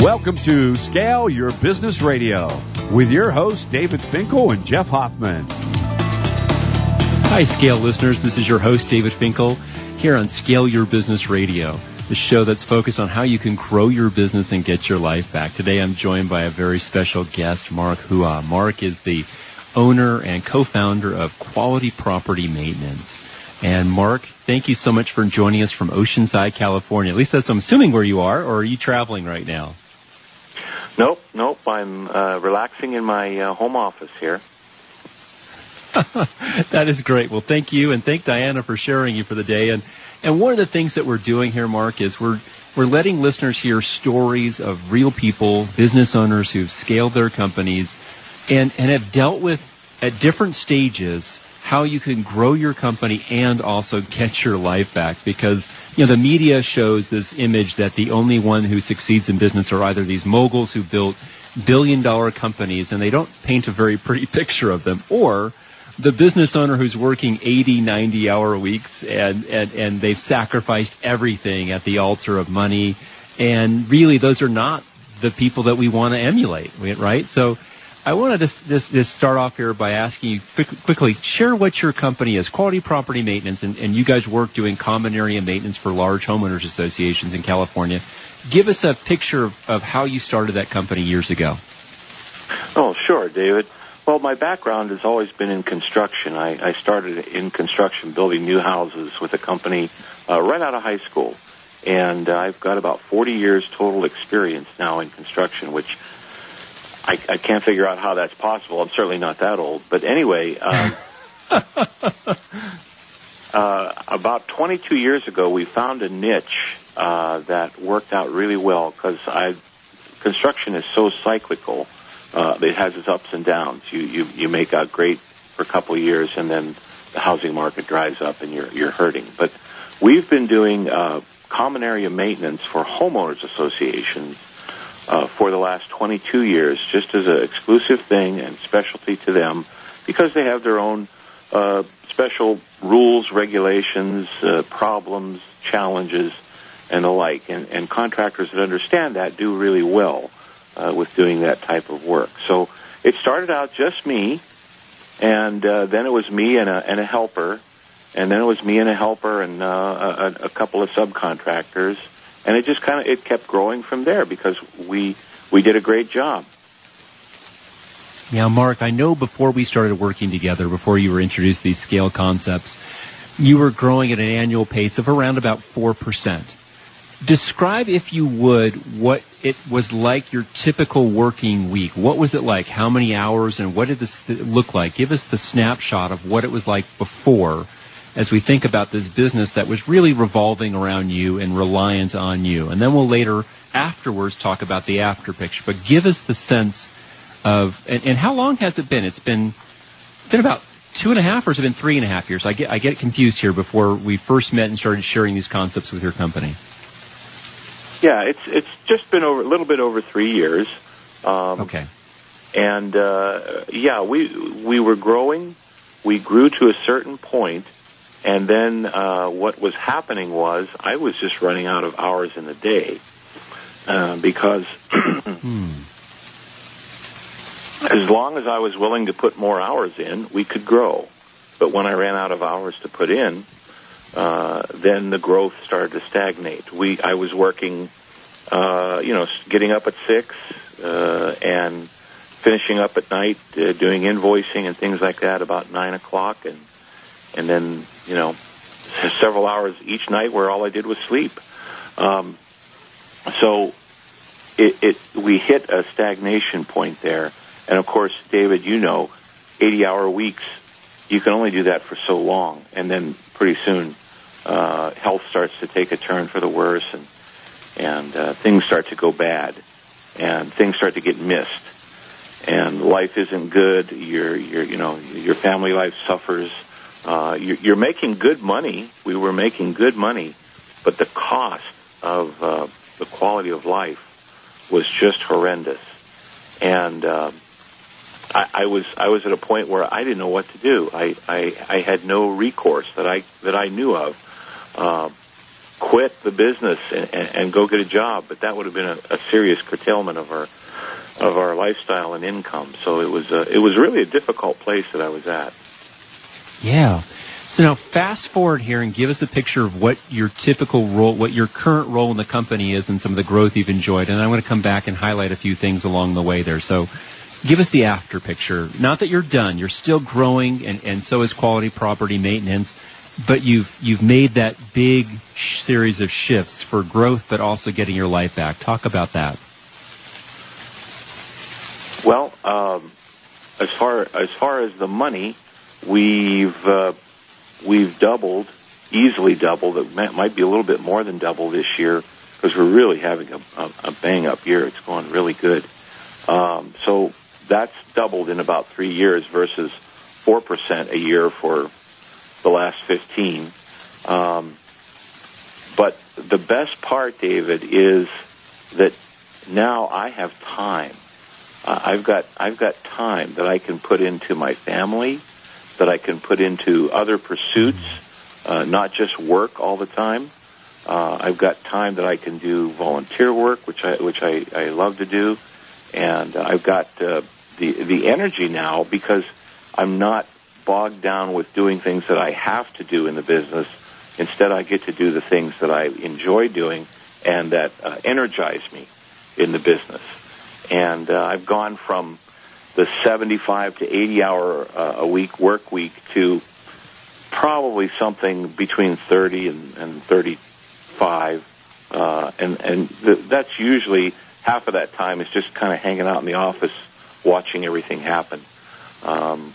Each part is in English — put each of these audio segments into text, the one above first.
Welcome to Scale Your Business Radio with your hosts David Finkel and Jeff Hoffman. Hi, Scale listeners. This is your host, David Finkel, here on Scale Your Business Radio, the show that's focused on how you can grow your business and get your life back. Today I'm joined by a very special guest, Mark Hua. Mark is the owner and co-founder of Quality Property Maintenance. And Mark, thank you so much for joining us from Oceanside, California. At least that's I'm assuming where you are, or are you traveling right now? Nope, nope. I'm uh, relaxing in my uh, home office here. that is great. Well, thank you, and thank Diana for sharing you for the day. And and one of the things that we're doing here, Mark, is we're we're letting listeners hear stories of real people, business owners who've scaled their companies, and and have dealt with at different stages how you can grow your company and also get your life back because you know the media shows this image that the only one who succeeds in business are either these moguls who built billion dollar companies and they don't paint a very pretty picture of them or the business owner who's working 80 90 hour weeks and and and they've sacrificed everything at the altar of money. And really those are not the people that we want to emulate right? So I want to just, just, just, start off here by asking you quick, quickly, share what your company is, Quality Property Maintenance, and, and, you guys work doing common area maintenance for large homeowners associations in California. Give us a picture of, of how you started that company years ago. Oh, sure, David. Well, my background has always been in construction. I, I started in construction, building new houses with a company uh, right out of high school. And uh, I've got about 40 years total experience now in construction, which I, I can't figure out how that's possible. I'm certainly not that old. But anyway, um, uh, about 22 years ago, we found a niche uh, that worked out really well because I construction is so cyclical. Uh, it has its ups and downs. You you you make out great for a couple of years, and then the housing market dries up, and you're you're hurting. But we've been doing uh, common area maintenance for homeowners associations uh, for the last 22 years, just as an exclusive thing and specialty to them, because they have their own uh, special rules, regulations, uh, problems, challenges, and the like. And, and, contractors that understand that do really well uh, with doing that type of work. So it started out just me, and uh, then it was me and a, and a helper, and then it was me and a helper and uh, a, a couple of subcontractors and it just kind of it kept growing from there because we we did a great job. Now, Mark, I know before we started working together, before you were introduced these scale concepts, you were growing at an annual pace of around about four percent. Describe, if you would, what it was like your typical working week. What was it like? How many hours, and what did this look like? Give us the snapshot of what it was like before as we think about this business that was really revolving around you and reliant on you. And then we'll later, afterwards, talk about the after picture. But give us the sense of, and, and how long has it been? It's been, been about two and a half, or has it been three and a half years? I get, I get confused here before we first met and started sharing these concepts with your company. Yeah, it's it's just been over a little bit over three years. Um, okay. And uh, yeah, we we were growing. We grew to a certain point, and then uh, what was happening was I was just running out of hours in the day uh, because hmm. as long as I was willing to put more hours in, we could grow. But when I ran out of hours to put in, uh, then the growth started to stagnate. We I was working, uh, you know, getting up at six uh, and finishing up at night, uh, doing invoicing and things like that about nine o'clock, and and then you know several hours each night where all I did was sleep. Um, so it, it we hit a stagnation point there, and of course, David, you know, 80-hour weeks. You can only do that for so long, and then pretty soon, uh, health starts to take a turn for the worse, and and uh, things start to go bad, and things start to get missed, and life isn't good. Your your you know your family life suffers uh, you're, you're making good money. We were making good money, but the cost of uh, the quality of life was just horrendous. And uh, I, I was I was at a point where I didn't know what to do. I I, I had no recourse that I that I knew of. Uh, quit the business and, and go get a job, but that would have been a, a serious curtailment of our of our lifestyle and income. So it was a, it was really a difficult place that I was at. Yeah. So now fast forward here and give us a picture of what your typical role, what your current role in the company is and some of the growth you've enjoyed. And I'm going to come back and highlight a few things along the way there. So give us the after picture. Not that you're done. You're still growing and, and so is quality property maintenance. But you've, you've made that big sh- series of shifts for growth, but also getting your life back. Talk about that. Well, um, as far as far as the money, we've uh, we've doubled, easily doubled. It might be a little bit more than double this year because we're really having a, a, a bang up year. It's going really good. Um, so that's doubled in about three years versus four percent a year for the last fifteen. Um, but the best part, David, is that now I have time uh, I've got I've got time that I can put into my family, that I can put into other pursuits, uh, not just work all the time. Uh, I've got time that I can do volunteer work, which I which I, I love to do, and uh, I've got uh, the the energy now because I'm not bogged down with doing things that I have to do in the business. Instead, I get to do the things that I enjoy doing and that uh, energize me in the business and uh, I've gone from the 75 to 80 hour uh, a week work week to probably something between 30 and, and 35, uh, and and th- that's usually half of that time is just kind of hanging out in the office watching everything happen. Um,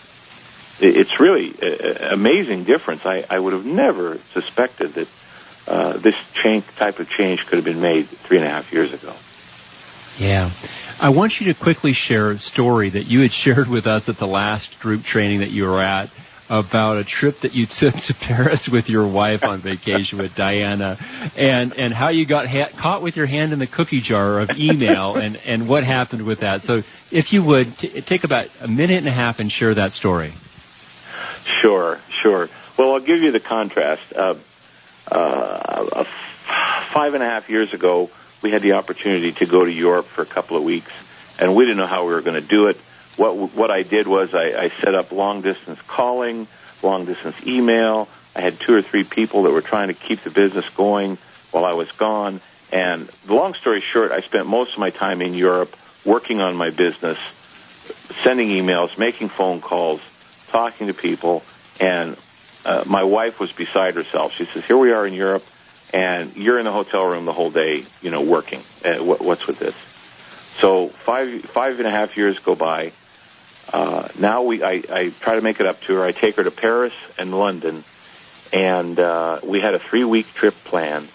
it, it's really an amazing difference. I, I would have never suspected that uh, this change, type of change could have been made three and a half years ago. Yeah. I want you to quickly share a story that you had shared with us at the last group training that you were at about a trip that you took to Paris with your wife on vacation with Diana, and and how you got ha- caught with your hand in the cookie jar of email, and and what happened with that. So, if you would t- take about a minute and a half and share that story. Sure, sure. Well, I'll give you the contrast. Uh, uh, five and a half years ago, we had the opportunity to go to Europe for a couple of weeks, and we didn't know how we were going to do it. What what I did was I, I set up long distance calling, long distance email. I had two or three people that were trying to keep the business going while I was gone. And long story short, I spent most of my time in Europe working on my business, sending emails, making phone calls, talking to people, and uh, my wife was beside herself. She says, "Here we are in Europe and you're in the hotel room the whole day, you know, working. Uh, what, what's with this? So five five and a half years go by. Uh, now we I, I try to make it up to her. I take her to Paris and London, and uh, we had a three week trip planned.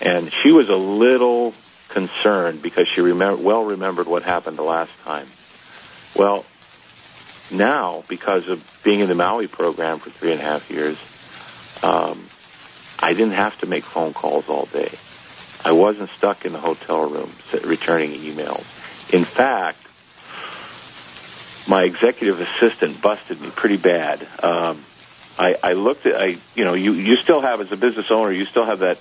And she was a little concerned because she remember, well remembered what happened the last time. Well, now because of being in the Maui program for three and a half years, um, I didn't have to make phone calls all day. I wasn't stuck in the hotel room returning emails. In fact, my executive assistant busted me pretty bad. Um, I, I looked at, I, you know, you, you still have, as a business owner, you still have that,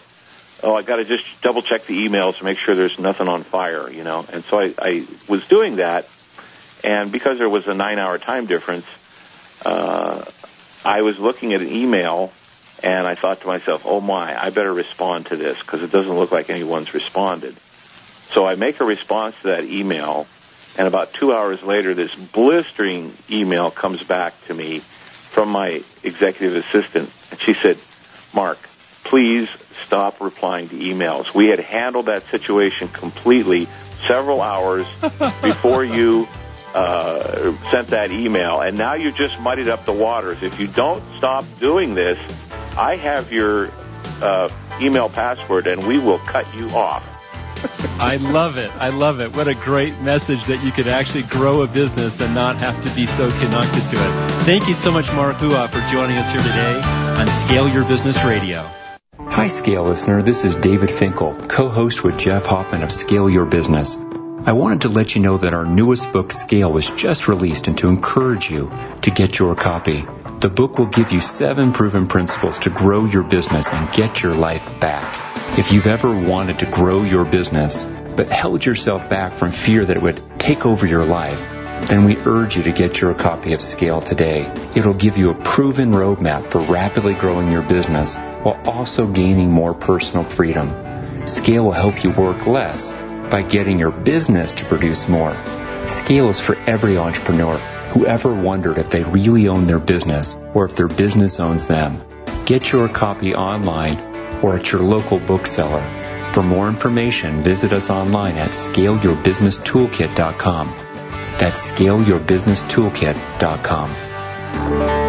oh, I gotta just double check the emails to make sure there's nothing on fire, you know, and so I, I was doing that, and because there was a nine hour time difference, uh, I was looking at an email and I thought to myself, oh my, I better respond to this because it doesn't look like anyone's responded. So I make a response to that email, and about two hours later, this blistering email comes back to me from my executive assistant. And she said, Mark, please stop replying to emails. We had handled that situation completely several hours before you uh, sent that email, and now you just muddied up the waters. If you don't stop doing this, I have your uh, email password, and we will cut you off. I love it. I love it. What a great message that you could actually grow a business and not have to be so connected to it. Thank you so much, Mark Hua, for joining us here today on Scale Your Business Radio. Hi, Scale listener. This is David Finkel, co-host with Jeff Hoffman of Scale Your Business. I wanted to let you know that our newest book, Scale, was just released and to encourage you to get your copy. The book will give you seven proven principles to grow your business and get your life back. If you've ever wanted to grow your business, but held yourself back from fear that it would take over your life, then we urge you to get your copy of Scale today. It'll give you a proven roadmap for rapidly growing your business while also gaining more personal freedom. Scale will help you work less by getting your business to produce more. Scale is for every entrepreneur who ever wondered if they really own their business or if their business owns them. Get your copy online or at your local bookseller. For more information, visit us online at scaleyourbusinesstoolkit.com. That's scaleyourbusinesstoolkit.com.